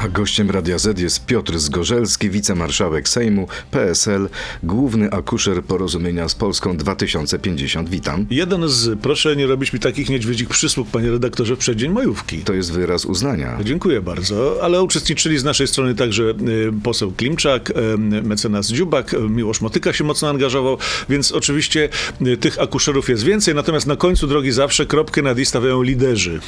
A gościem Radia Z jest Piotr Zgorzelski, wicemarszałek Sejmu, PSL, główny akuszer porozumienia z Polską 2050. Witam. Jeden z, proszę nie robić mi takich niedźwiedzich przysług, panie redaktorze, w przeddzień majówki. To jest wyraz uznania. Dziękuję bardzo, ale uczestniczyli z naszej strony także y, poseł Klimczak, y, mecenas Dziubak, y, Miłosz Motyka się mocno angażował, więc oczywiście tych akuszerów jest więcej, natomiast na końcu drogi zawsze kropkę nad i stawiają liderzy.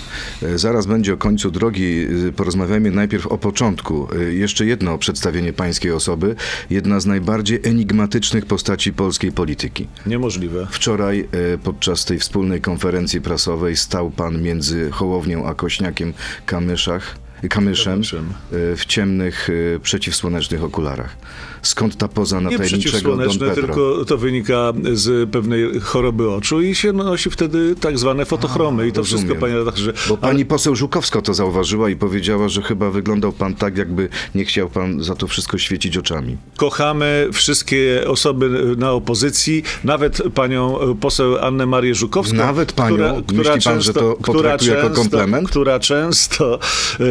E, Zaraz będzie o końcu drogi. E, Porozmawiajmy najpierw o początku. E, Jeszcze jedno przedstawienie pańskiej osoby. Jedna z najbardziej enigmatycznych postaci polskiej polityki. Niemożliwe. Wczoraj e, podczas tej wspólnej konferencji prasowej stał pan między Hołownią a Kośniakiem Kamyszach, Kamyszem e, w ciemnych, przeciwsłonecznych okularach. Skąd ta poza Nie tajemniczego Don Pedro? tylko to wynika z pewnej choroby oczu i się nosi wtedy tak zwane fotochromy i to rozumiem. wszystko, panie redaktorze. Bo pani poseł Żukowska to zauważyła i powiedziała, że chyba wyglądał pan tak, jakby nie chciał pan za to wszystko świecić oczami. Kochamy wszystkie osoby na opozycji, nawet panią poseł Annę Marię Żukowską. Nawet panią? Myśli pan, że to potraktuje jako komplement? Która często e,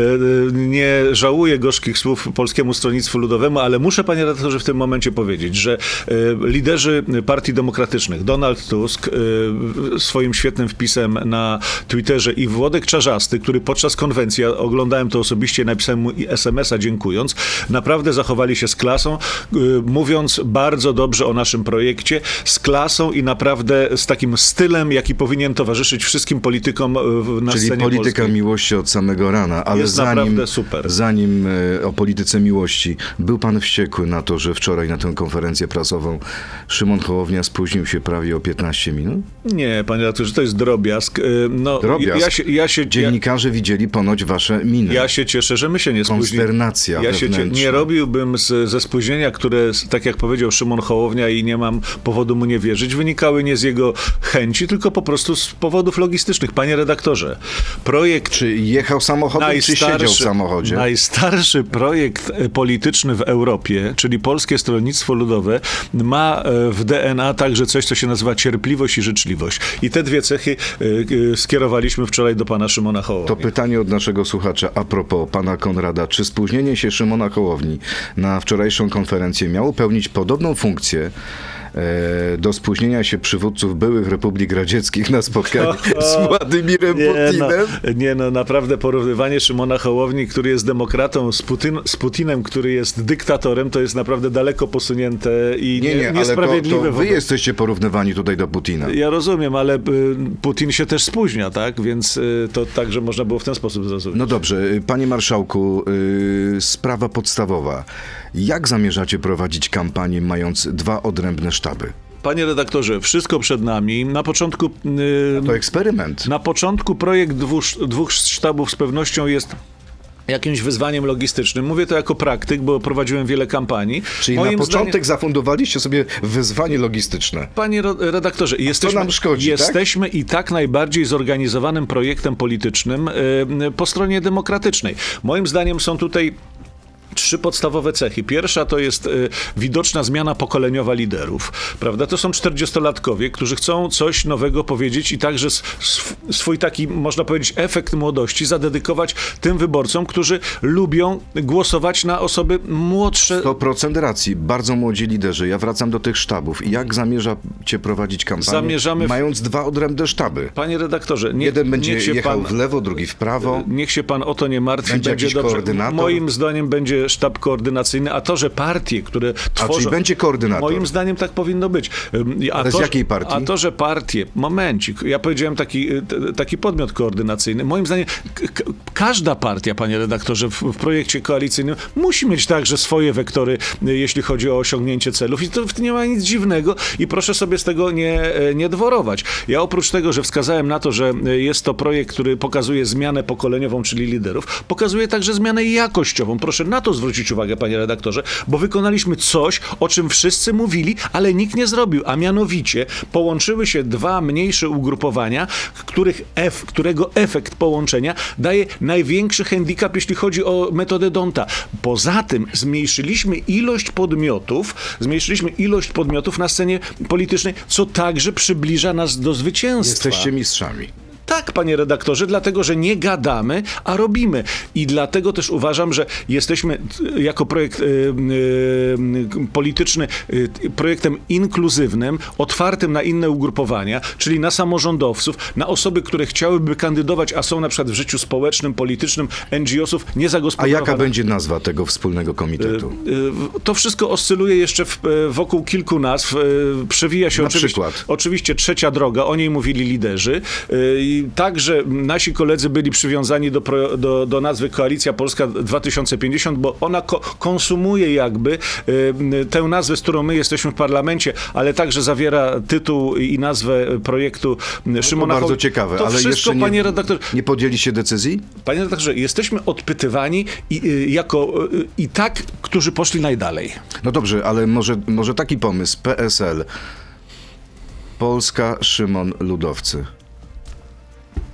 nie żałuje gorzkich słów Polskiemu Stronnictwu Ludowemu, ale muszę, panie redaktorze, w tym momencie powiedzieć, że e, liderzy partii demokratycznych, Donald Tusk e, swoim świetnym wpisem na Twitterze i Włodek Czarzasty, który podczas konwencji, ja oglądałem to osobiście, napisałem mu SMS-a dziękując, naprawdę zachowali się z klasą, y, mówiąc bardzo dobrze o naszym projekcie, z klasą i naprawdę z takim stylem, jaki powinien towarzyszyć wszystkim politykom na Czyli scenie polityka polskiej. miłości od samego rana, ale Jest zanim, naprawdę super. zanim e, o polityce miłości, był pan wściekły na to, że wczoraj na tę konferencję prasową Szymon Hołownia spóźnił się prawie o 15 minut? Nie, panie redaktorze, to jest drobiazg. Y, No, Drobiazg? Ja się, ja się, ja, Dziennikarze widzieli ponoć wasze miny. ja się cieszę, że my się nie spóźniliśmy. Konsternacja Ja się nie robiłbym z, ze spóźnienia, które, tak jak powiedział Szymon Hołownia i nie mam powodu mu nie wierzyć, wynikały nie z jego chęci, tylko po prostu z powodów logistycznych. Panie redaktorze, projekt Czy jechał samochodem, czy siedział w samochodzie? Najstarszy projekt e, polityczny w Europie, czyli Polskie Stronnictwo Ludowe, ma e, w DNA także coś, co się nazywa cierpliwość i życzliwość. I te dwie cechy e, e, skierowaliśmy wczoraj do pana Szymona Hołowni. To pytanie od naszego słuchacza a propos pana Konrada. Czy spóźnienie się Szymona Hołowni na wczorajszą konferencję miało pełnić podobną funkcję do spóźnienia się przywódców byłych republik radzieckich na spotkanie z Władimirem Nie no, Putinem? nie no, naprawdę porównywanie Szymona Hołowni, który jest demokratą z, Putin, z Putinem, który jest dyktatorem, to jest naprawdę daleko posunięte i Nie, nie, ale to, niesprawiedliwe. to wy jesteście porównywani tutaj do Putina. Ja rozumiem, ale y, Putin się też spóźnia, tak? Więc y, to także można było w ten sposób zrozumieć. No dobrze, y, panie marszałku, sprawa podstawowa. Jak zamierzacie prowadzić kampanię mając dwa odrębne sztaby? Panie redaktorze, wszystko przed nami. Na początku, y, To eksperyment. na początku projekt dwóch, dwóch sztabów z pewnością jest jakimś wyzwaniem logistycznym. Mówię to jako praktyk, bo prowadziłem wiele kampanii. Czyli Moim na początek zdaniem- zafundowaliście sobie wyzwanie logistyczne. Panie redaktorze, jesteśmy, nam szkodzi, tak? jesteśmy i tak najbardziej zorganizowanym projektem politycznym y, po stronie demokratycznej. Moim zdaniem są tutaj Trzy podstawowe cechy. Pierwsza to jest y, widoczna zmiana pokoleniowa liderów. Prawda? To są 40-latkowie, którzy chcą coś nowego powiedzieć i także sw- swój taki, można powiedzieć, efekt młodości zadedykować tym wyborcom, którzy lubią głosować na osoby młodsze. 100% racji. Bardzo młodzi liderzy. Ja wracam do tych sztabów. Jak zamierzacie prowadzić kampanię, Zamierzamy w- mając dwa odrębne sztaby? Panie redaktorze, nie, Jeden będzie niech się jechał pan, w lewo, drugi w prawo. Niech się pan o to nie martwi. Będzie Będzie, dobrze. koordynator? Moim zdaniem będzie sztab koordynacyjny, a to, że partie, które tworzą... czyli będzie koordynator? Moim zdaniem tak powinno być. A Ale z to, jakiej partii? A to, że partie... Momencik. Ja powiedziałem taki, y, taki podmiot koordynacyjny. Moim zdaniem każda partia, panie redaktorze, w, w projekcie koalicyjnym musi mieć także swoje wektory, y, jeśli chodzi o osiągnięcie celów. I to w tym nie ma nic dziwnego i proszę sobie z tego nie, e, nie dworować. Ja oprócz tego, że wskazałem na to, że e, jest to projekt, który pokazuje zmianę pokoleniową, czyli liderów, pokazuje także zmianę jakościową. Proszę na to zwrócić uwagę, panie redaktorze, bo wykonaliśmy coś, o czym wszyscy mówili, ale nikt nie zrobił, a mianowicie połączyły się dwa mniejsze ugrupowania, których F, którego efekt połączenia daje największy handicap, jeśli chodzi o metodę Donta. Poza tym zmniejszyliśmy ilość podmiotów, zmniejszyliśmy ilość podmiotów na scenie politycznej, co także przybliża nas do zwycięstwa. Jesteście mistrzami. Tak, panie redaktorze, dlatego, że nie gadamy, a robimy. I dlatego też uważam, że jesteśmy y, jako projekt y, y, polityczny y, projektem inkluzywnym, otwartym na inne ugrupowania, czyli na samorządowców, na osoby, które chciałyby kandydować, a są na przykład w życiu społecznym, politycznym, NGO-sów, A niezagospodarowane. jaka będzie nazwa tego wspólnego komitetu? To wszystko oscyluje jeszcze w, e, wokół kilku nazw. Przewija się Na oczywiście, przykład? oczywiście trzecia droga, o niej mówili liderzy. I także nasi koledzy byli przywiązani do, do, do nazwy Koalicja Polska 2050, bo ona ko- konsumuje jakby y, tę nazwę, z którą my jesteśmy w parlamencie, ale także zawiera tytuł i nazwę projektu Szymona No to bardzo Hoł- ciekawe, To ale wszystko, jeszcze nie, panie redaktorze, nie podjęliście decyzji? Panie redaktorze, jesteśmy odpytywani i, y, jako y, i tak, którzy poszli najdalej. No dobrze, ale może, może taki pomysł. PSL. Polska, Szymon, Ludowcy.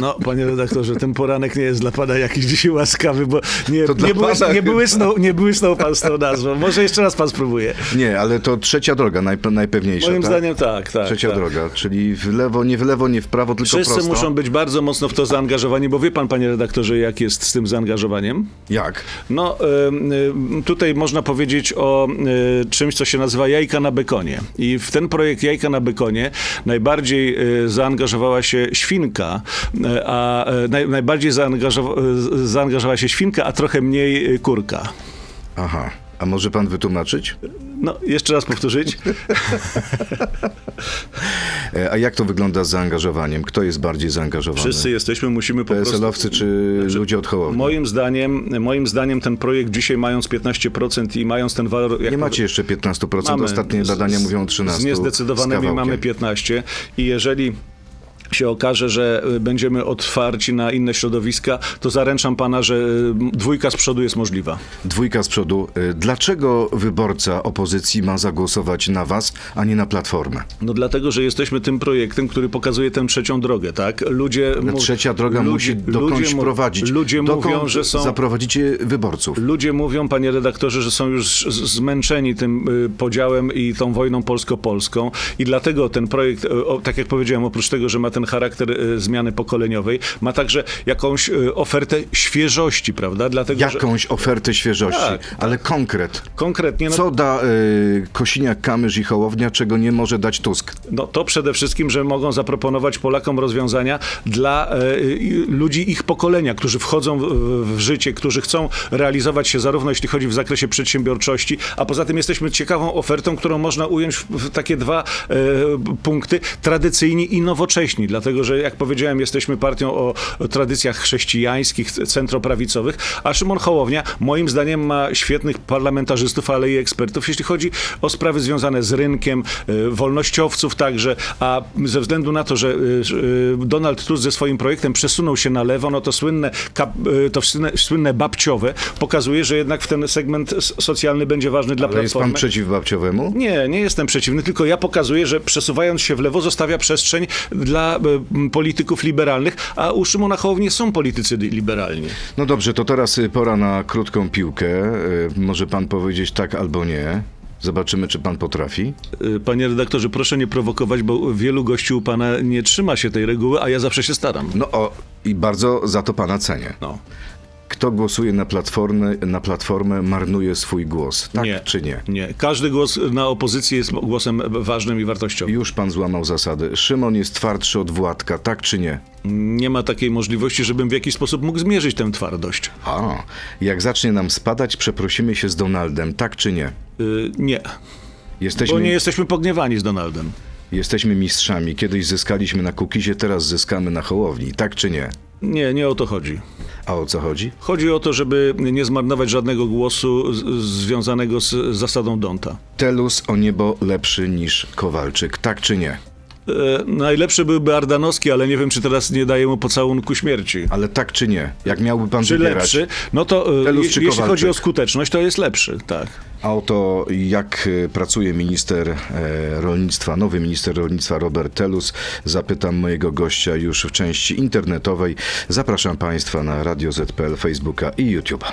No, panie redaktorze, ten poranek nie jest dla pana jakiś dzisiaj łaskawy, bo nie, To nie, pana nie, błysnął, nie błysnął pan z tą nazwą. Może jeszcze raz pan spróbuje. Nie, ale to trzecia droga, najpe- najpewniejsza. Moim tak? zdaniem tak, tak. Trzecia tak. droga, czyli w lewo, nie w lewo, nie w prawo, tylko Wszyscy prosto. muszą być bardzo mocno w to zaangażowani, bo wie pan, panie redaktorze, jak jest z tym zaangażowaniem? Jak? No, ym, tutaj można powiedzieć o y, czymś, co się nazywa jajka na bekonie. I w ten projekt jajka na bekonie najbardziej y, zaangażowała się świnka, y, a y, naj, najbardziej zaangażowa, y, zaangażowała się świnka, a trochę mniej y, kurka. Aha. A może pan wytłumaczyć? No, jeszcze raz powtórzyć. E, A jak to wygląda z zaangażowaniem? Kto jest bardziej zaangażowany? Wszyscy jesteśmy, musimy po prostu... PSL-owcy czy ludzie od Hołowni? Moim zdaniem, moim zdaniem ten projekt dzisiaj mając 15% i mając ten walor... jak Nie macie jeszcze 15%, Mamy. ostatnie Z- badania z- mówią o 13%. Z niezdecydowanymi kawałkiem. mamy 15 i jeżeli się okaże, że y, będziemy otwarci na inne środowiska, to zaręczam pana, że y, dwójka z przodu jest możliwa. Dwójka z przodu. E, Dlaczego wyborca opozycji ma zagłosować na was, a nie na Platformę? No dlatego, że jesteśmy tym projektem, który pokazuje tę trzecią drogę, tak? Ludzie... Trzecia droga ludzie- musi dokądś ludzie prowadzić. Ludzie Dokąd mówią, że są... zaprowadzicie wyborców. Ludzie mówią, panie redaktorze, że są już zmęczeni tym y, podziałem i tą wojną polsko-polską i dlatego ten projekt, y, tak jak powiedziałem, oprócz tego, że ma ten charakter y, zmiany pokoleniowej, ma także jakąś y, ofertę świeżości, prawda? Dlatego, że Jakąś ofertę świeżości, Tak, ale konkret. konkretnie, no, Co da y, Kosiniak-Kamysz i Hołownia, czego nie może dać Tusk? no to przede wszystkim, że mogą zaproponować Polakom rozwiązania dla y, y, ludzi ich pokolenia, którzy wchodzą w, w życie, którzy chcą realizować się zarówno jeśli chodzi w zakresie przedsiębiorczości, a poza tym jesteśmy ciekawą ofertą, którą można ująć w, w takie dwa e, punkty, tradycyjni i nowocześni, dlatego, że jak powiedziałem, jesteśmy partią o, tradycjach chrześcijańskich, centroprawicowych, a Szymon Hołownia moim zdaniem ma świetnych parlamentarzystów, ale i ekspertów, jeśli chodzi o sprawy związane z rynkiem, e, wolnościowców także, a ze względu na to, że e, e, Donald Tusk ze swoim projektem przesunął się na lewo, no to słynne, to słynne, słynne babciowe pokazuje, że jednak w ten segment socjalny będzie ważny dla Ale jest pan Platformy. przeciw babciowemu? Nie, nie jestem przeciwny, tylko ja pokazuję, że przesuwając się w lewo zostawia przestrzeń dla polityków liberalnych, a u Szymona Hołowni są politycy li- liberalni. No dobrze, to teraz y, pora na krótką piłkę. Y, Może pan powiedzieć tak albo nie. Zobaczymy, czy pan potrafi. E, Panie redaktorze, proszę nie prowokować, bo wielu gości u pana nie trzyma się tej reguły, a ja zawsze się staram. No o, i bardzo za to pana cenię. No. Kto głosuje na platformę, na platformę marnuje swój głos. Tak nie, czy nie? Nie. Każdy głos na opozycji jest głosem ważnym i wartościowym. Już pan złamał zasady. Szymon jest twardszy od Władka, tak czy nie? Nie ma takiej możliwości, żebym w jakiś sposób mógł zmierzyć tę twardość. A, jak zacznie nam spadać, przeprosimy się z Donaldem, tak czy nie? Y, nie, Jesteśmy, bo nie jesteśmy pogniewani z Donaldem. jesteśmy mistrzami. Kiedyś zyskaliśmy na Kukizie, teraz zyskamy na Hołowni, tak czy nie? Nie, nie o to chodzi. A o co chodzi? Chodzi o to, żeby nie zmarnować żadnego głosu związanego z zasadą Donta. Telus o niebo lepszy niż Kowalczyk, tak czy nie? E, najlepszy byłby Ardanowski, ale nie wiem, czy teraz nie daje mu pocałunku śmierci. Ale tak czy nie? Jak miałby pan Czy wybierać? lepszy? No to e, Telus je, jeśli chodzi Kowalczyk? o skuteczność, to jest lepszy, tak. A oto jak e, pracuje minister e, rolnictwa, nowy minister rolnictwa Robert Telus. Zapytam mojego gościa już w części internetowej. Zapraszam Państwa na Radio ZPL, Facebooka i YouTube'a.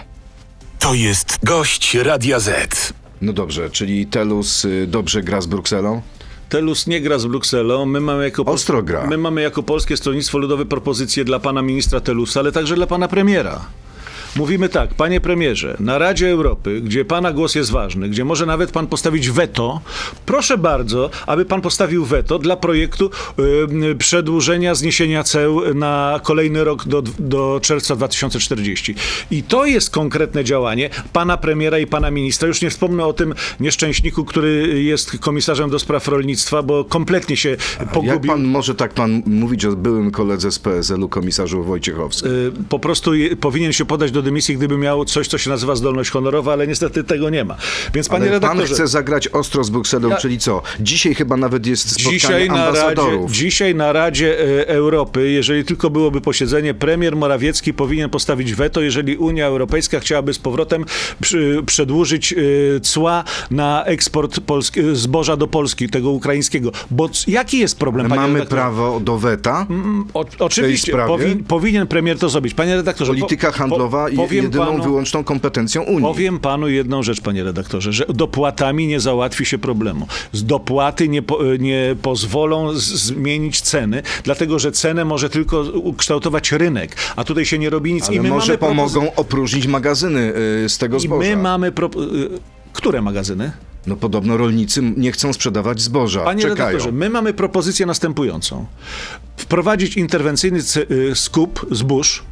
To jest gość Radia Z. No dobrze, czyli Telus y, dobrze gra z Brukselą? Telus nie gra z Brukselą. My mamy jako, pol- Ostro gra. My mamy jako Polskie Stronnictwo Ludowe propozycję dla pana ministra Telusa, ale także dla pana premiera. Mówimy tak, panie premierze, na Radzie Europy, gdzie pana głos jest ważny, gdzie może nawet pan postawić weto, proszę bardzo, aby pan postawił weto dla projektu y, przedłużenia zniesienia ceł na kolejny rok do, do czerwca 2040. I to jest konkretne działanie pana premiera i pana ministra. Już nie wspomnę o tym nieszczęśniku, który jest komisarzem do spraw rolnictwa, bo kompletnie się Jak pogubił. pan może tak pan mówić o byłym koledze z PSL-u, komisarzu Wojciechowskim? Y, po prostu je, powinien się podać do dymisji, gdyby miał coś, co się nazywa zdolność honorowa, ale niestety tego nie ma. Więc panie Ale pan redaktorze, chce zagrać ostro z Brukselą, Ja- czyli co? Dzisiaj chyba nawet jest spotkanie dzisiaj na, Radzie, ambasadorów. dzisiaj na Radzie e, Europy, jeżeli tylko byłoby posiedzenie, premier Morawiecki powinien postawić weto, jeżeli Unia Europejska chciałaby z powrotem przy, przedłużyć e, cła na eksport polski, e, zboża do Polski, tego ukraińskiego. Bo jaki jest problem, Mamy redaktorze? prawo do weta. O, oczywiście, powin, powinien premier to zrobić. Panie redaktorze, po- Polityka po- handlowa jest powiem jedyną panu- wyłączną kompetencją Unii. Powiem panu jedną rzecz, panie redaktorze, że dopłatami nie załatwi się problemu. Z dopłaty nie, po, nie pozwolą zmienić ceny, dlatego że cenę może tylko ukształtować rynek, a tutaj się nie robi nic. Ale I my może pomogą opróżnić magazyny y, z tego I zboża. my mamy... Y, które magazyny? No podobno rolnicy nie chcą sprzedawać zboża. Panie Czekają. redaktorze, my mamy propozycję następującą. Wprowadzić interwencyjny y, skup zbóż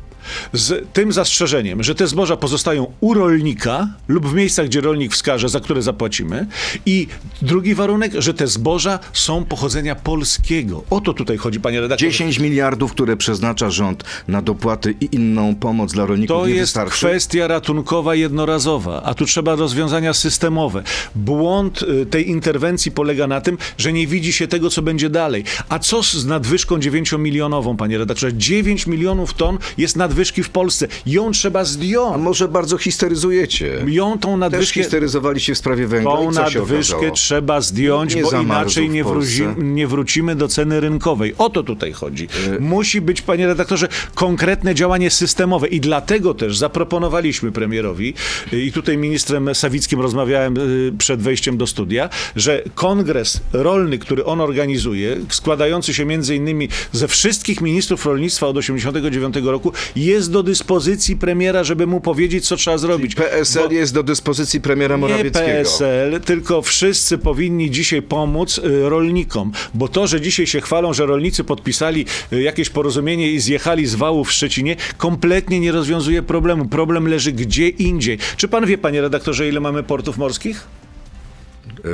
z tym zastrzeżeniem, że te zboża pozostają u rolnika lub w miejscach, gdzie rolnik wskaże, za które zapłacimy. I drugi warunek, że te zboża są pochodzenia polskiego. O to tutaj chodzi, panie redaktorze. 10 miliardów, które przeznacza rząd na dopłaty i inną pomoc dla rolników To nie jest wystarczy. kwestia ratunkowa jednorazowa, a tu trzeba rozwiązania systemowe. Błąd y, tej interwencji polega na tym, że nie widzi się tego, co będzie dalej. A co z nadwyżką 9-milionową, panie redaktorze? 9 milionów ton jest nadwyżki w Polsce. Ją trzeba A zdjąć. może bardzo histeryzujecie? Ją tą Też nadwyżkę... histeryzowaliście w sprawie węgla Tą nadwyżkę trzeba zdjąć, Nie bo inaczej nie, wróci, nie wrócimy do ceny rynkowej. O to tutaj chodzi. E- Musi być, panie redaktorze, konkretne działanie systemowe i dlatego też zaproponowaliśmy premierowi y, i tutaj ministrem Sawickim rozmawiałem y, przed wejściem do studia, że kongres rolny, który on organizuje, składający się między innymi ze wszystkich ministrów rolnictwa od 89 roku, jest do dyspozycji premiera, żeby mu powiedzieć, co trzeba zrobić. PSL Bo- jest do dyspozycji premiera nie Morawieckiego. PSL, tylko wszyscy powinni dzisiaj pomóc y, rolnikom, bo to, że dzisiaj się chwalą, że rolnicy podpisali y, jakieś porozumienie i zjechali z wału w Szczecinie, kompletnie nie rozwiązuje problemu. Problem leży gdzie indziej. Czy pan wie, panie redaktorze, ile mamy portów morskich?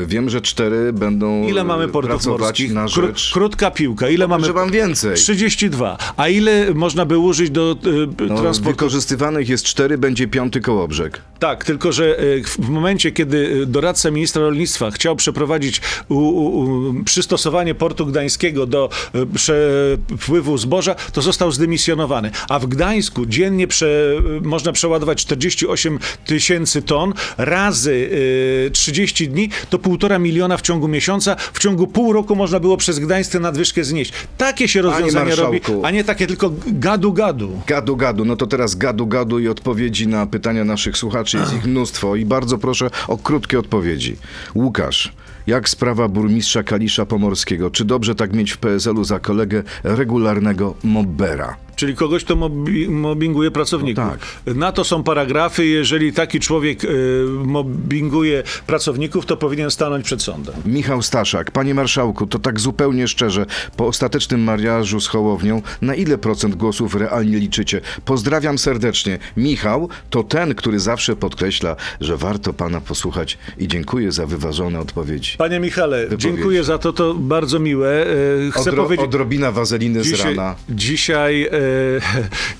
Wiem, że cztery będą Ile mamy portów morskich? na Kró- rzecz... krótka piłka. Ile mamy? Że mam więcej. 32. A ile można by użyć do y, No, transportu? wykorzystywanych jest cztery, będzie piąty kołobrzeg. Tak, tylko że e, w momencie, kiedy e, doradca ministra rolnictwa chciał przeprowadzić u, u, u, przystosowanie portu gdańskiego do e, przepływu zboża, to został zdymisjonowany. A w Gdańsku dziennie prze, można przeładować 48 tysięcy ton razy e, 30 dni, to półtora miliona w ciągu miesiąca. W ciągu pół roku można było przez Gdańsk tę nadwyżkę znieść. Takie się rozwiązanie robi, a nie takie tylko gadu-gadu. Gadu, gadu. No to teraz gadu, gadu i odpowiedzi na pytania naszych słuchaczy. Jest ich mnóstwo i bardzo proszę o krótkie odpowiedzi. Łukasz, jak sprawa burmistrza Kalisza Pomorskiego? Czy dobrze tak mieć w PSL-u za kolegę regularnego mobbera? Czyli kogoś, kto mobi- mobbinguje pracowników. No Na to są paragrafy. Jeżeli taki człowiek y, mobbinguje pracowników, to powinien stanąć przed sądem. Michał Staszak, panie marszałku, to tak zupełnie szczerze, po ostatecznym mariażu z Hołownią, na ile procent głosów realnie liczycie? Pozdrawiam serdecznie. Michał to ten, który zawsze podkreśla, że warto pana posłuchać i dziękuję za wyważone odpowiedzi. Panie Michale, dziękuję za to, to bardzo miłe. E, Chcę Odro, powiedzieć... odrobina wazeliny z Dzisiaj, rana. dzisiaj, e,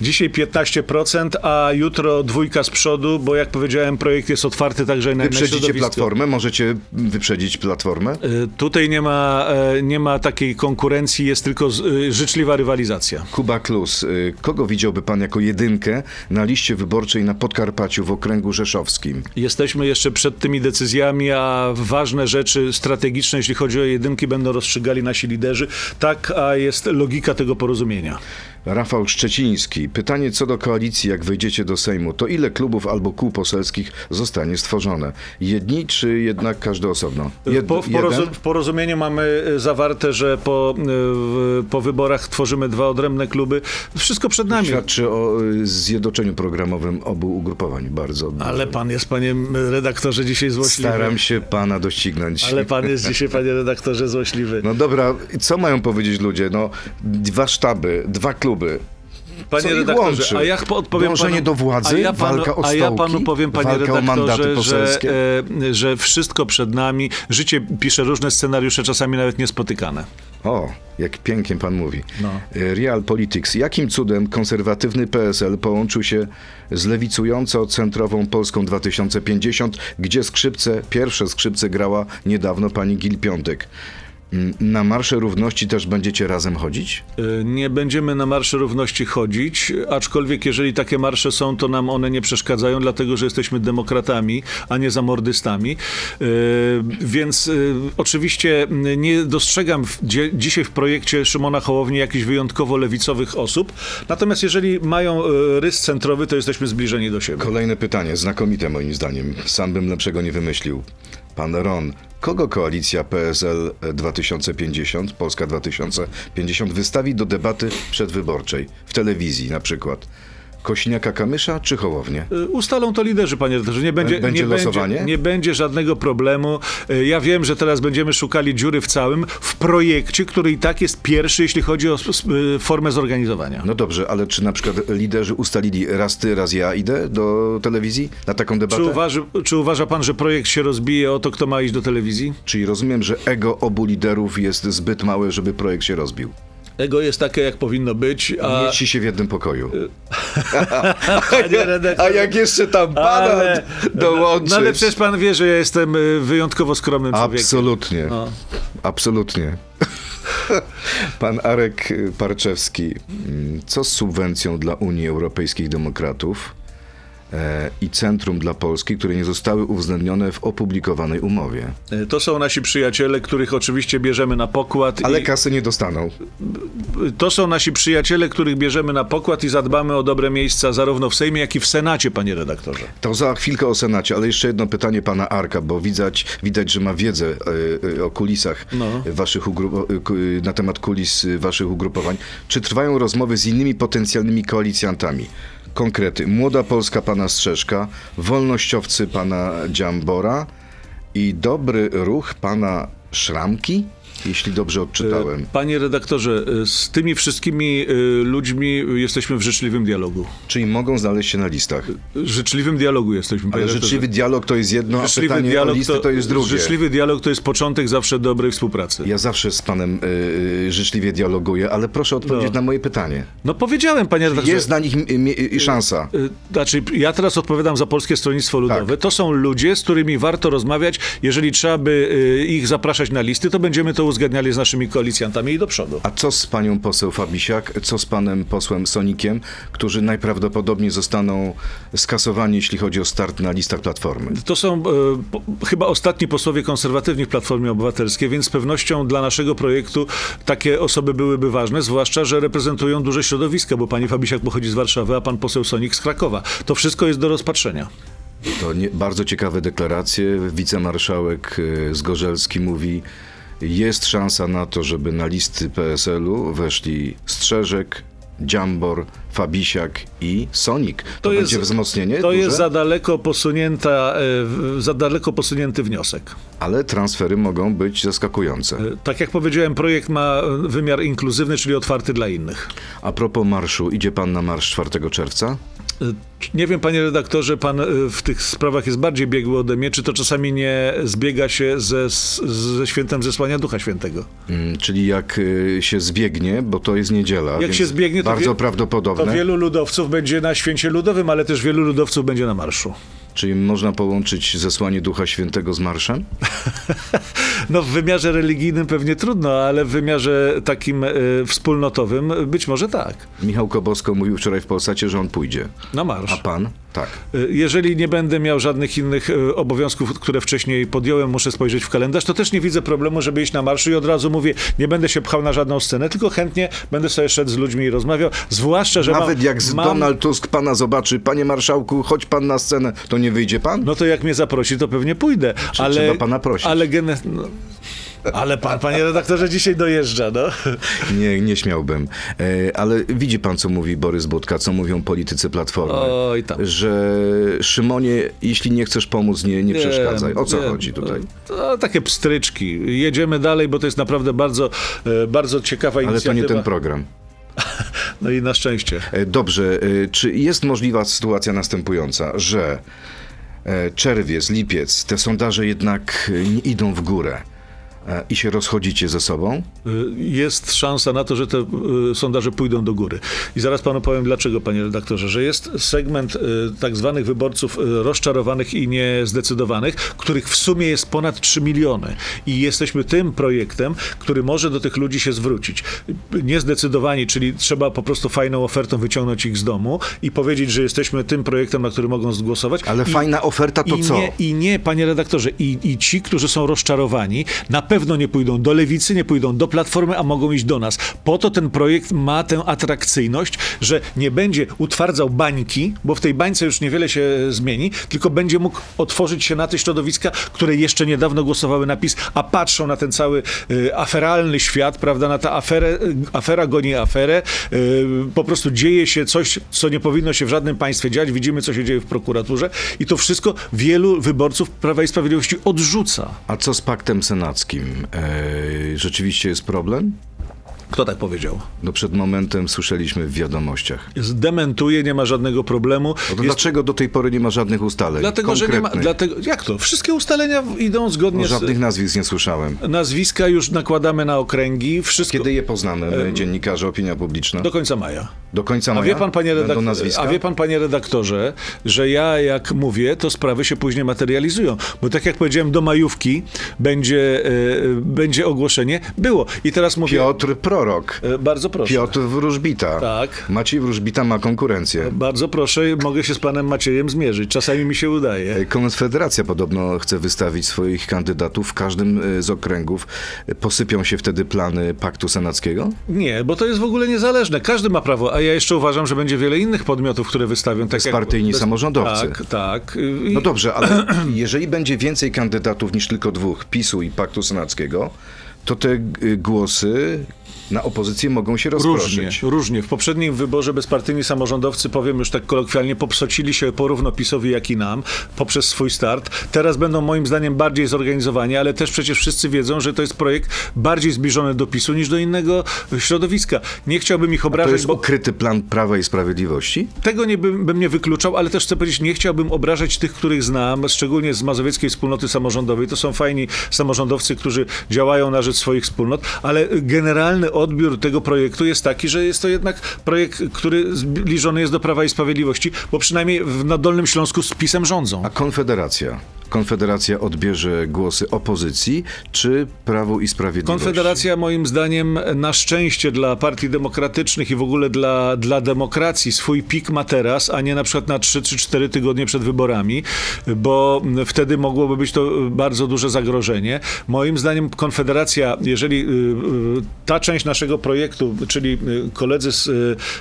dzisiaj 15%, a jutro dwójka z przodu, bo jak powiedziałem, projekt jest otwarty także na, Wyprzedzicie platformę? Możecie wyprzedzić platformę? E, Tutaj nie ma, e, nie ma takiej konkurencji, jest tylko z, e, życzliwa rywalizacja. Kuba Klus, y, kogo widziałby pan jako jedynkę na liście wyborczej na Podkarpaciu w okręgu rzeszowskim? Jesteśmy jeszcze przed tymi decyzjami, a ważne rzeczy strategiczne, jeśli chodzi o jedynki, będą rozstrzygali nasi liderzy. Tak, a jest logika tego porozumienia. Rafał Szczeciński. Pytanie co do koalicji, jak wejdziecie do Sejmu, to ile klubów albo kół poselskich zostanie stworzone? Jedni, czy jednak każdy osobno? Jed- Po, w, porozum- w porozumieniu mamy e, zawarte, że po, e, po wyborach tworzymy dwa odrębne kluby. Wszystko przed nami. Świadczy o y, zjednoczeniu programowym obu ugrupowań bardzo. Ale pan jest, panie redaktorze, dzisiaj złośliwy. Staram się pana doścignąć. Ale pan jest dzisiaj, panie redaktorze, złośliwy. No dobra, co mają powiedzieć ludzie? No, dwa sztaby, dwa kluby. Panie Co redaktorze, łączy? a ja po- odpowiem Dążenie panu, do władzy, a ja panu, walka o A ja panu stołki, powiem, panie redaktorze, że, e, że wszystko przed nami. Życie pisze różne scenariusze, czasami nawet niespotykane. O, jak pięknie pan mówi. No. Y, Real Politics. Jakim cudem konserwatywny PSL połączył się z lewicująco-centrową Polską 2050, gdzie skrzypce, pierwsze skrzypce grała niedawno pani Gil Piątek? Mm, Na Marsze Równości też będziecie razem chodzić? E, Nie będziemy na Marsze Równości chodzić, aczkolwiek jeżeli takie marsze są, to nam one nie przeszkadzają, dlatego że jesteśmy demokratami, a nie zamordystami. E, Więc e, oczywiście m, nie dostrzegam w, dzisiaj w projekcie Szymona Hołowni jakichś wyjątkowo lewicowych osób. Natomiast jeżeli mają rys centrowy, to jesteśmy zbliżeni do siebie. Kolejne pytanie, znakomite moim zdaniem. Sam bym lepszego nie wymyślił. Pan Ron, kogo koalicja PSL 2050, Polska 2050 wystawi do debaty przedwyborczej w telewizji na przykład? Kośniaka Kamysza czy Hołownię? Y, Ustalą to liderzy, panie redaktorze. Nie będzie, Będzie nie losowanie? Będzie, nie będzie żadnego problemu. Y, Ja wiem, że teraz będziemy szukali dziury w całym, w projekcie, który i tak jest pierwszy, jeśli chodzi o y, formę zorganizowania. No dobrze, ale czy na przykład liderzy ustalili raz ty, raz ja idę do telewizji na taką debatę? Czy, uważy, czy uważa pan, że projekt się rozbije o to, kto ma iść do telewizji? Czyli rozumiem, że ego obu liderów jest zbyt małe, żeby projekt się rozbił. Ego jest takie, jak powinno być, a... Mieści się w jednym pokoju. Redaktorze, A jak jeszcze tam pana ale-? No ale przecież pan wie, że ja jestem y, wyjątkowo skromnym człowiekiem. Absolutnie. No. Absolutnie. Pan Arek Parczewski. mm, Co z subwencją dla Unii Europejskich Demokratów i Centrum dla Polski, które nie zostały uwzględnione w opublikowanej umowie? Y, To są nasi przyjaciele, których oczywiście bierzemy na pokład. Ale i... kasy nie dostaną. To są nasi przyjaciele, których bierzemy na pokład i zadbamy o dobre miejsca zarówno w Sejmie, jak i w Senacie, panie redaktorze. To za chwilkę o Senacie, ale jeszcze jedno pytanie pana Arka, bo widać, widać że ma wiedzę e, e, o kulisach No. waszych e, e, na temat kulis e, waszych ugrupowań. Czy trwają rozmowy z innymi potencjalnymi koalicjantami? Konkrety. Młoda Polska pana Strzeszka, wolnościowcy pana Dziambora i dobry ruch pana Szramki? Jeśli dobrze odczytałem. Panie redaktorze, z tymi wszystkimi y, ludźmi jesteśmy w życzliwym dialogu. Czyli mogą znaleźć się na listach. Życzliwym dialogu jesteśmy, panie Ale życzliwy dialog to jest jedno, a Życzliwy pytanie dialog listy to, jest drugie. Życzliwy dialog to jest początek zawsze dobrej współpracy. Ja zawsze z panem y, życzliwie dialoguję, ale proszę odpowiedzieć No. na moje pytanie. No powiedziałem, panie redaktorze. Jest na nich y, y, szansa. Znaczy, ja teraz odpowiadam za Polskie Stronnictwo Ludowe. Tak. To są ludzie, z którymi warto rozmawiać. Jeżeli trzeba by ich zapraszać na listy, to będziemy to uzgadniali z naszymi koalicjantami i do przodu. A co z panią poseł Fabisiak, co z panem posłem Sonikiem, którzy najprawdopodobniej zostaną skasowani, jeśli chodzi o start na listach Platformy? To są e, po, chyba ostatni posłowie konserwatywni w Platformie Obywatelskiej, więc z pewnością dla naszego projektu takie osoby byłyby ważne, zwłaszcza, że reprezentują duże środowiska, bo pani Fabisiak pochodzi z Warszawy, a pan poseł Sonik z Krakowa. To wszystko jest do rozpatrzenia. To nie, bardzo ciekawe deklaracje. Wicemarszałek y, Zgorzelski mówi, jest szansa na to, żeby na listy PSL-u weszli Strzeżek, Dziambor, Fabisiak i Sonik. To, będzie wzmocnienie To duże, jest za daleko posunięta, e, za daleko posunięty wniosek. ale transfery mogą być zaskakujące. E, Tak jak powiedziałem, projekt ma e, wymiar inkluzywny, czyli otwarty dla innych. A propos marszu, idzie pan na marsz 4 czerwca? E, Nie wiem, panie redaktorze, pan e, w tych sprawach jest bardziej biegły ode mnie, czy to czasami nie zbiega się ze, ze świętem zesłania Ducha Świętego? Mm, czyli jak y, się zbiegnie, bo to jest niedziela. Jak się zbiegnie, to Bardzo wie- prawdopodobne. To wielu ludowców będzie na święcie ludowym, ale też wielu ludowców będzie na marszu. Czyli można połączyć zesłanie Ducha Świętego z marszem? No w wymiarze religijnym pewnie trudno, ale w wymiarze takim e, wspólnotowym być może tak. Michał Kobosko mówił wczoraj w Polsacie, że on pójdzie. Na marsz. A pan? Tak. Y, Jeżeli nie będę miał żadnych innych y, obowiązków, które wcześniej podjąłem, muszę spojrzeć w kalendarz, to też nie widzę problemu, żeby iść na marsz i od razu mówię, nie będę się pchał na żadną scenę, tylko chętnie będę sobie szedł z ludźmi i rozmawiał, zwłaszcza, że Nawet mam, jak z mam, Donald Tusk pana zobaczy, panie marszałku, chodź pan na scenę, to nie wyjdzie pan? No to jak mnie zaprosi, to pewnie pójdę. ale, trzeba pana prosić? Ale, gene... no, ale pan, panie redaktorze, dzisiaj dojeżdża, no. Nie, nie śmiałbym. E, ale widzi pan, co mówi Borys Budka, co mówią politycy Platformy. Oj tam. Że Szymonie, jeśli nie chcesz pomóc, nie, nie przeszkadzaj. O co wiem. chodzi tutaj? To takie pstryczki. Jedziemy dalej, bo to jest naprawdę bardzo, e, bardzo ciekawa Ale to inicjatywa. nie ten program. No i na szczęście. E, Dobrze, e, czy jest możliwa sytuacja następująca, że e, czerwiec, lipiec, te sondaże jednak idą w górę i się rozchodzicie ze sobą? Y, Jest szansa na to, że te y, sondaże pójdą do góry. I zaraz panu powiem dlaczego, panie redaktorze, że jest segment tak zwanych wyborców rozczarowanych i niezdecydowanych, których w sumie jest ponad 3 miliony. I jesteśmy tym projektem, który może do tych ludzi się zwrócić. Niezdecydowani, czyli trzeba po prostu fajną ofertą wyciągnąć ich z domu i powiedzieć, że jesteśmy tym projektem, na który mogą zgłosować. Ale I, fajna oferta to i co? Nie, I nie, panie redaktorze, i, i ci, którzy są rozczarowani, na pewno nie pójdą do lewicy, nie pójdą do platformy, a mogą iść do nas. Po to ten projekt ma tę atrakcyjność, że nie będzie utwardzał bańki, bo w tej bańce już niewiele się zmieni, tylko będzie mógł otworzyć się na te środowiska, które jeszcze niedawno głosowały na PiS, a patrzą na ten cały y, aferalny świat, prawda, na tę aferę, y, afera goni aferę, y, po prostu dzieje się coś, co nie powinno się w żadnym państwie dziać, widzimy, co się dzieje w prokuraturze i to wszystko wielu wyborców Prawa i Sprawiedliwości odrzuca. A co z paktem senackim? E, rzeczywiście jest problem? Kto tak powiedział? No przed momentem słyszeliśmy w wiadomościach. Zdementuje, nie ma żadnego problemu. No to Jest- dlaczego do tej pory nie ma żadnych ustaleń? Dlatego, że nie ma. Dlatego, jak to? Wszystkie ustalenia idą zgodnie No, z. żadnych nazwisk nie słyszałem. Nazwiska już nakładamy na okręgi. Wszystko Kiedy je poznamy, my, dziennikarze, opinia publiczna? do końca maja. Do końca A maja wie, pan, panie redaktorze, a wie pan, panie redaktorze, że ja jak mówię, to sprawy się później materializują. Bo tak jak powiedziałem, do majówki będzie, e, będzie ogłoszenie. Było. I teraz mówię. Piotr Prorok. E, bardzo proszę. Piotr Wróżbita. Tak. Maciej Wróżbita ma konkurencję. Bardzo proszę, mogę się z panem Maciejem zmierzyć. Czasami mi się udaje. Konfederacja podobno chce wystawić swoich kandydatów w każdym e, z okręgów. Posypią się wtedy plany paktu senackiego? Nie, bo to jest w ogóle niezależne. Każdy ma prawo, a ja jeszcze uważam, że będzie wiele innych podmiotów, które wystawią. Tak jak- Bezpartyjni samorządowcy. Tak, tak. I- No dobrze, ale jeżeli będzie więcej kandydatów niż tylko dwóch, PiSu i paktu senackiego, to te y, głosy na opozycję mogą się Różnie, rozproszyć. różnie. W poprzednim wyborze bezpartyjni samorządowcy, powiem już tak kolokwialnie, popsocili się porówno PiSowi jak i nam poprzez swój start. Teraz będą moim zdaniem bardziej zorganizowani, ale też przecież wszyscy wiedzą, że to jest projekt bardziej zbliżony do PiSu niż do innego środowiska. Nie chciałbym ich To obrażać, jest bo ukryty plan Prawa i Sprawiedliwości? tego nie bym, bym nie wykluczał, ale też chcę powiedzieć, nie chciałbym obrażać tych, których znam, szczególnie z mazowieckiej wspólnoty samorządowej. To są fajni samorządowcy, którzy działają na rzecz swoich wspólnot, ale generalny odbiór tego projektu jest taki, że jest to jednak projekt, który zbliżony jest do Prawa i Sprawiedliwości, bo przynajmniej w, na Dolnym Śląsku z PiSem rządzą. A Konfederacja? Konfederacja odbierze głosy opozycji czy Prawu i Sprawiedliwości? Konfederacja moim zdaniem na szczęście dla partii demokratycznych i w ogóle dla, dla demokracji swój pik ma teraz, a nie na przykład na 3 czy 4 tygodnie przed wyborami, bo wtedy mogłoby być to bardzo duże zagrożenie. Moim zdaniem Konfederacja, jeżeli y, y, ta część naszego projektu, czyli y, koledzy z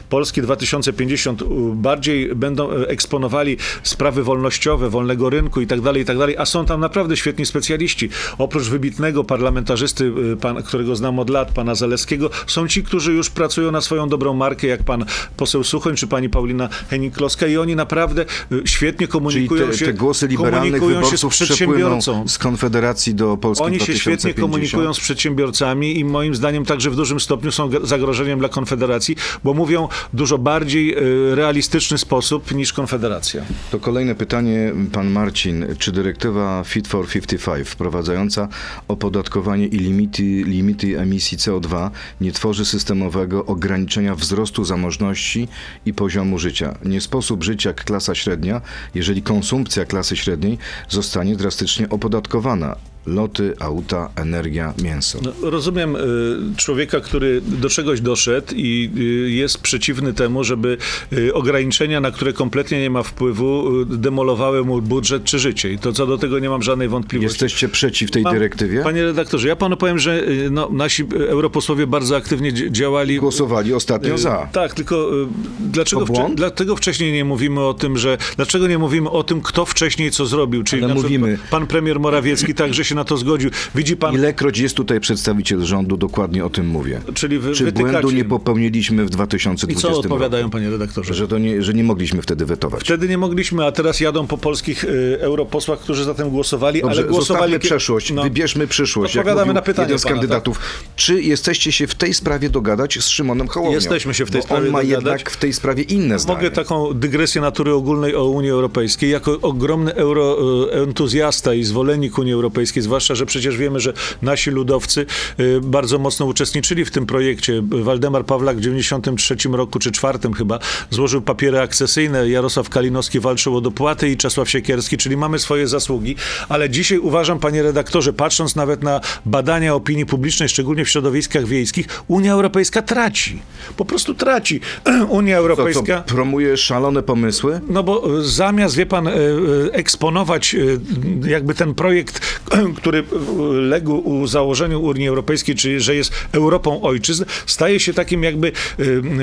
Polski 2050 y, bardziej będą eksponowali sprawy wolnościowe, wolnego rynku i tak dalej, i tak dalej, a są tam naprawdę świetni specjaliści. Oprócz wybitnego parlamentarzysty, pan, którego znam od lat, pana Zaleskiego, są ci, którzy już pracują na swoją dobrą markę, jak pan poseł Suchoń czy pani Paulina Henning-Kloska i oni naprawdę świetnie Czyli komunikują te, się, te głosy liberalnych komunikują się z wyborców przedsiębiorcą. z Konfederacji do Polski Oni się 2050. świetnie komunikują z przedsiębiorcami i moim zdaniem także w dużym stopniu są zagrożeniem dla Konfederacji, bo mówią dużo bardziej y, realistyczny sposób niż Konfederacja. To kolejne pytanie, pan Marcin. Czy dyrektywa Fit for 55 wprowadzająca opodatkowanie i limity, limity emisji CO2 nie tworzy systemowego ograniczenia wzrostu zamożności i poziomu życia? Nie sposób żyć jak klasa średnia, jeżeli konsumpcja klasy średniej zostanie drastycznie opodatkowana. Loty, auta, energia, mięso. No, rozumiem y, człowieka, który do czegoś doszedł i y, jest przeciwny temu, żeby y, ograniczenia, na które kompletnie nie ma wpływu, y, demolowały mu budżet czy życie. I to co do tego nie mam żadnej wątpliwości. Jesteście przeciw tej Mam- dyrektywie? Panie redaktorze, ja panu powiem, że y, no, nasi y, europosłowie bardzo aktywnie dzi- działali. Głosowali ostatnio za. Tak, tylko dlaczego, błąd? dlatego wcześniej nie mówimy o tym, że dlaczego nie mówimy o tym, kto wcześniej co zrobił? Czyli Ale mówimy. pan premier Morawiecki także się na to zgodził. Widzi pan, Ilekroć jest tutaj przedstawiciel rządu, dokładnie o tym mówię. czyli wy, Czy wytykacie... błędu nie popełniliśmy w I 2020 co odpowiadają, roku? panie redaktorze? Że, to nie, że nie mogliśmy wtedy wetować. Wtedy nie mogliśmy, a teraz jadą po polskich y, europosłach, którzy za tym głosowali, Dobrze, ale głosowali... przeszłość, No. wybierzmy przyszłość. Odpowiadamy na pytanie jeden z pana, tak? kandydatów. Czy jesteście się w tej sprawie dogadać z Szymonem Hołownią? Jesteśmy się w tej Bo sprawie on ma dogadać. jednak w tej sprawie inne zdanie. Mogę taką dygresję natury ogólnej o Unii Europejskiej. Jako ogromny euroentuzjasta i zwolennik Unii Europejskiej, zwłaszcza, że przecież wiemy, że nasi ludowcy y, bardzo mocno uczestniczyli w tym projekcie. Waldemar Pawlak w 93 roku, czy czwartym chyba, złożył papiery akcesyjne. Jarosław Kalinowski walczył o dopłaty i Czesław Siekierski, czyli mamy swoje zasługi. Ale dzisiaj uważam, panie redaktorze, patrząc nawet na badania opinii publicznej, szczególnie w środowiskach wiejskich, Unia Europejska traci. Po prostu traci. Unia Europejska... co promuje szalone pomysły? No bo e, zamiast, wie pan, e, eksponować jakby ten projekt, który e, legł u założeniu Unii Europejskiej, czyli że jest Europą ojczyzn, staje się takim jakby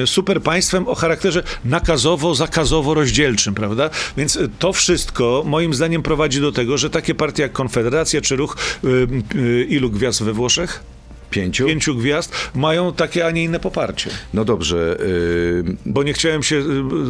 e, super państwem o charakterze nakazowo-zakazowo-rozdzielczym, prawda? Więc to wszystko moim zdaniem prowadzi do tego, że takie partie jak Konfederacja czy Ruch, e, ilu gwiazd we Włoszech? Pięciu? Pięciu gwiazd, mają takie, a nie inne poparcie. No dobrze. Yy, Bo nie chciałem się,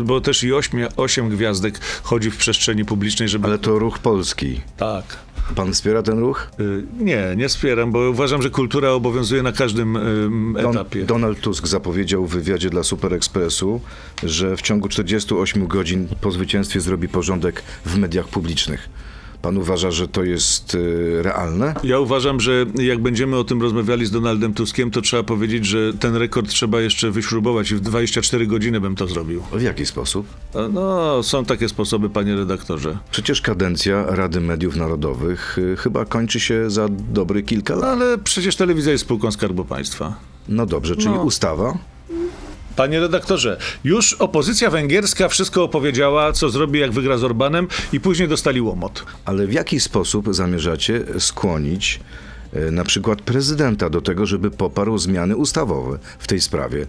bo też i ośmie, osiem gwiazdek chodzi w przestrzeni publicznej, żeby... ale to ruch polski. Tak. Pan wspiera ten ruch? Y, Nie, nie wspieram, bo uważam, że kultura obowiązuje na każdym ym, Don, etapie. Donald Tusk zapowiedział w wywiadzie dla Super Expressu, że w ciągu 48 godzin po zwycięstwie zrobi porządek w mediach publicznych. Pan uważa, że to jest yy, realne? Ja uważam, że jak będziemy o tym rozmawiali z Donaldem Tuskiem, to trzeba powiedzieć, że ten rekord trzeba jeszcze wyśrubować i w 24 godziny bym to zrobił. W jaki sposób? No, są takie sposoby, panie redaktorze. Przecież kadencja Rady Mediów Narodowych yy, chyba kończy się za dobry kilka No, lat. ale przecież telewizja jest spółką Skarbu Państwa. No dobrze, czyli No. ustawa? Panie redaktorze, już opozycja węgierska wszystko opowiedziała, co zrobi, jak wygra z Orbanem i później dostali łomot. Ale w jaki sposób zamierzacie skłonić e, na przykład prezydenta do tego, żeby poparł zmiany ustawowe w tej sprawie?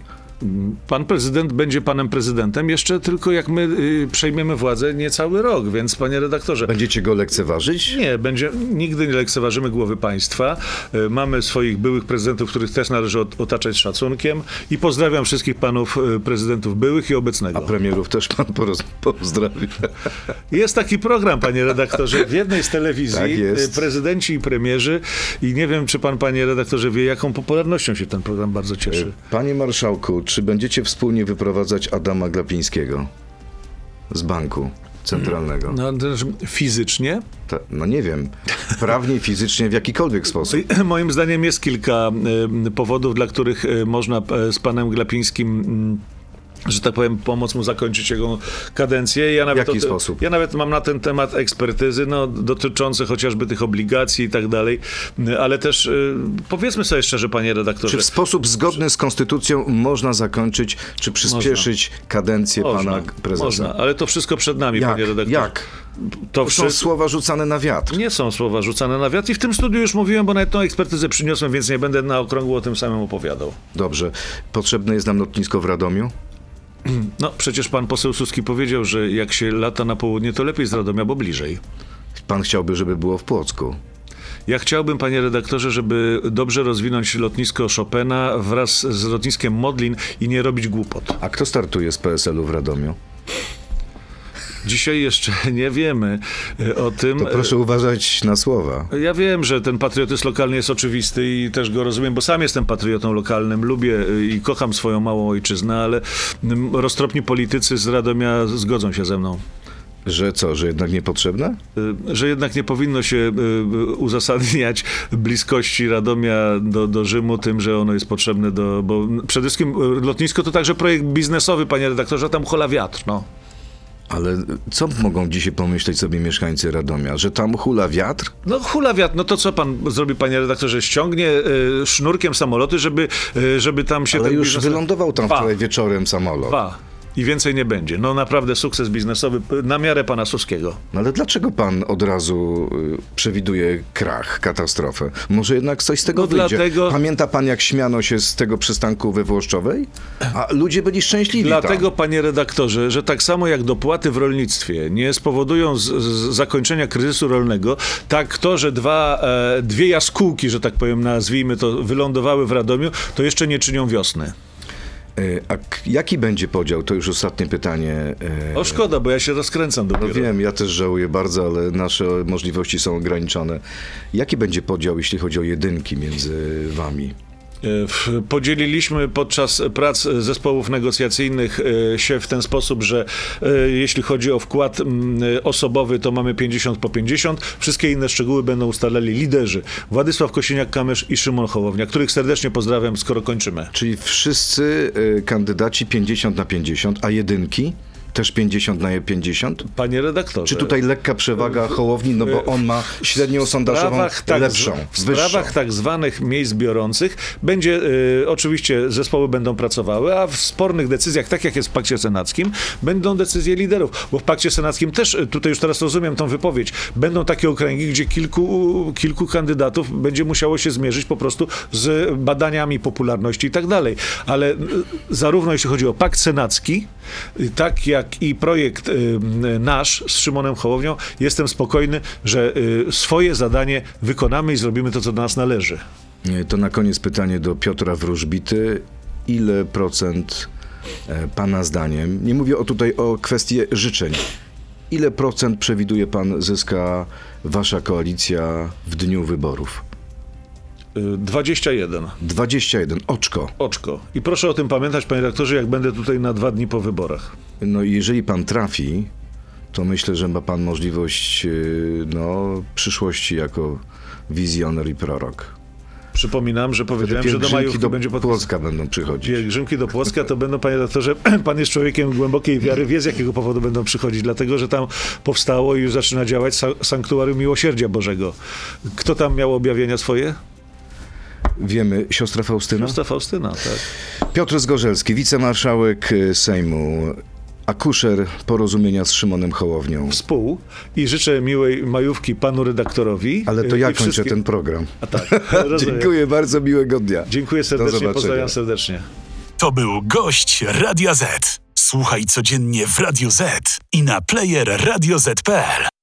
Pan prezydent będzie panem prezydentem jeszcze tylko jak my y, przejmiemy władzę niecały rok, więc panie redaktorze. Będziecie go lekceważyć? Nie, będzie, nigdy nie lekceważymy głowy państwa. Y, Mamy swoich byłych prezydentów, których też należy ot- otaczać szacunkiem i pozdrawiam wszystkich panów y, prezydentów byłych i obecnego. A premierów też pan pozdrawia. Jest taki program, panie redaktorze, w jednej z telewizji, Tak jest. y, prezydenci i premierzy i nie wiem, czy pan, panie redaktorze, wie, jaką popularnością się ten program bardzo cieszy. Panie marszałku, czy będziecie wspólnie wyprowadzać Adama Glapińskiego z banku centralnego? No, też fizycznie? Ta, no nie wiem, prawnie, fizycznie, w jakikolwiek sposób. Moim zdaniem jest kilka y, powodów, dla których y, można y, z panem Glapińskim. mm, że tak powiem, pomóc mu zakończyć jego kadencję. Ja nawet W jaki sposób? Ja nawet mam na ten temat ekspertyzy, no, dotyczące chociażby tych obligacji i tak dalej, ale też y, powiedzmy sobie szczerze, panie redaktorze. Czy w sposób zgodny z konstytucją można zakończyć, czy przyspieszyć kadencję pana prezesa? Można, ale to wszystko przed nami, Jak? panie redaktorze. Jak? To To są wszystko. słowa rzucane na wiatr. Nie są słowa rzucane na wiatr i w tym studiu już mówiłem, bo nawet tą ekspertyzę przyniosłem, więc nie będę na okrągło o tym samym opowiadał. Dobrze. Potrzebne jest nam lotnisko w Radomiu? No, przecież pan poseł Suski powiedział, że jak się lata na południe, to lepiej z Radomia, bo bliżej. Pan chciałby, żeby było w Płocku. Ja chciałbym, panie redaktorze, żeby dobrze rozwinąć lotnisko Chopina wraz z lotniskiem Modlin i nie robić głupot. A kto startuje z PSL-u w Radomiu? Dzisiaj jeszcze nie wiemy e, o tym. To proszę uważać na słowa. Ja wiem, że ten patriotyzm lokalny jest oczywisty i też go rozumiem, bo sam jestem patriotą lokalnym, lubię y, i kocham swoją małą ojczyznę, ale roztropni politycy z Radomia zgodzą się ze mną. Że co, że jednak niepotrzebne? Że jednak nie powinno się uzasadniać bliskości Radomia do, do Rzymu tym, że ono jest potrzebne do... Bo przede wszystkim lotnisko to także projekt biznesowy, panie redaktorze, tam chola wiatr, no. Ale co mogą dzisiaj pomyśleć sobie mieszkańcy Radomia? Że tam hula wiatr? No hula wiatr, no to co pan zrobi, panie redaktorze? Ściągnie y, sznurkiem samoloty, żeby, y, żeby tam się Ale już biznes... wylądował tam Dwa. wczoraj wieczorem samolot. Dwa. I więcej nie będzie. No naprawdę sukces biznesowy na miarę pana Suskiego. No ale dlaczego pan od razu y, przewiduje krach, katastrofę? Może jednak coś z tego No wyjdzie? dlatego- Pamięta pan, jak śmiano się z tego przystanku we Włoszczowej? A ludzie byli szczęśliwi Dlatego, tam. panie redaktorze, że tak samo jak dopłaty w rolnictwie nie spowodują z, z zakończenia kryzysu rolnego, tak to, że dwa, e, dwie jaskółki, że tak powiem, nazwijmy to, wylądowały w Radomiu, to jeszcze nie czynią wiosny. Y, A jaki będzie podział? To już ostatnie pytanie. y, O szkoda, bo ja się rozkręcam No dopiero. wiem, ja też żałuję bardzo, ale nasze możliwości są ograniczone. Jaki będzie podział, jeśli chodzi o jedynki między wami? E, Podzieliliśmy podczas prac zespołów negocjacyjnych e, się w ten sposób, że e, jeśli chodzi o wkład osobowy, to mamy 50 po 50. Wszystkie inne szczegóły będą ustalali liderzy. Władysław Kosiniak-Kamysz i Szymon Hołownia, których serdecznie pozdrawiam, skoro kończymy. Czyli wszyscy y, kandydaci 50 na 50, a jedynki też 50 na 50? Panie redaktorze. Czy tutaj lekka przewaga Hołowni, no bo on ma średnią sondażową tak, lepszą, w wyższą. sprawach tak zwanych miejsc biorących będzie, y, oczywiście zespoły będą pracowały, a w spornych decyzjach, tak jak jest w pakcie senackim, będą decyzje liderów, bo w pakcie senackim też, y, tutaj już teraz rozumiem tą wypowiedź, będą takie okręgi, gdzie kilku, kilku kandydatów będzie musiało się zmierzyć po prostu z badaniami popularności i tak dalej, ale y, zarówno jeśli chodzi o pakt senacki, tak jak i projekt y, nasz z Szymonem Hołownią, jestem spokojny, że y, swoje zadanie wykonamy i zrobimy to, co do nas należy. To na koniec pytanie do Piotra Wróżbity. Ile procent e, pana zdaniem, nie mówię o tutaj o kwestii życzeń, ile procent przewiduje pan zyska wasza koalicja w dniu wyborów? Y, 21. 21, oczko. Oczko. I proszę o tym pamiętać, panie redaktorze, jak będę tutaj na dwa dni po wyborach. No i jeżeli pan trafi, to myślę, że ma pan możliwość yy, no, przyszłości jako wizjoner i prorok. Przypominam, że powiedziałem, że do majówki do będzie pod... Płocka będą przychodzić. Pielgrzymki do Płocka to będą, panie redaktorze, pan jest człowiekiem głębokiej wiary, wie z jakiego powodu będą przychodzić, dlatego, że tam powstało i już zaczyna działać sa- Sanktuarium Miłosierdzia Bożego. Kto tam miał objawienia swoje? Wiemy, siostra Faustyna? Siostra Faustyna, tak. Piotr Zgorzelski, wicemarszałek y, Sejmu, akuszer porozumienia z Szymonem Hołownią. Współ i życzę miłej majówki panu redaktorowi. Ale to ja kończę wszystkim- ten program. A tak. Dziękuję bardzo, miłego dnia. Dziękuję serdecznie, pozdrawiam serdecznie. To był gość Radia Z. Słuchaj codziennie w Radio Z i na player radioz.pl.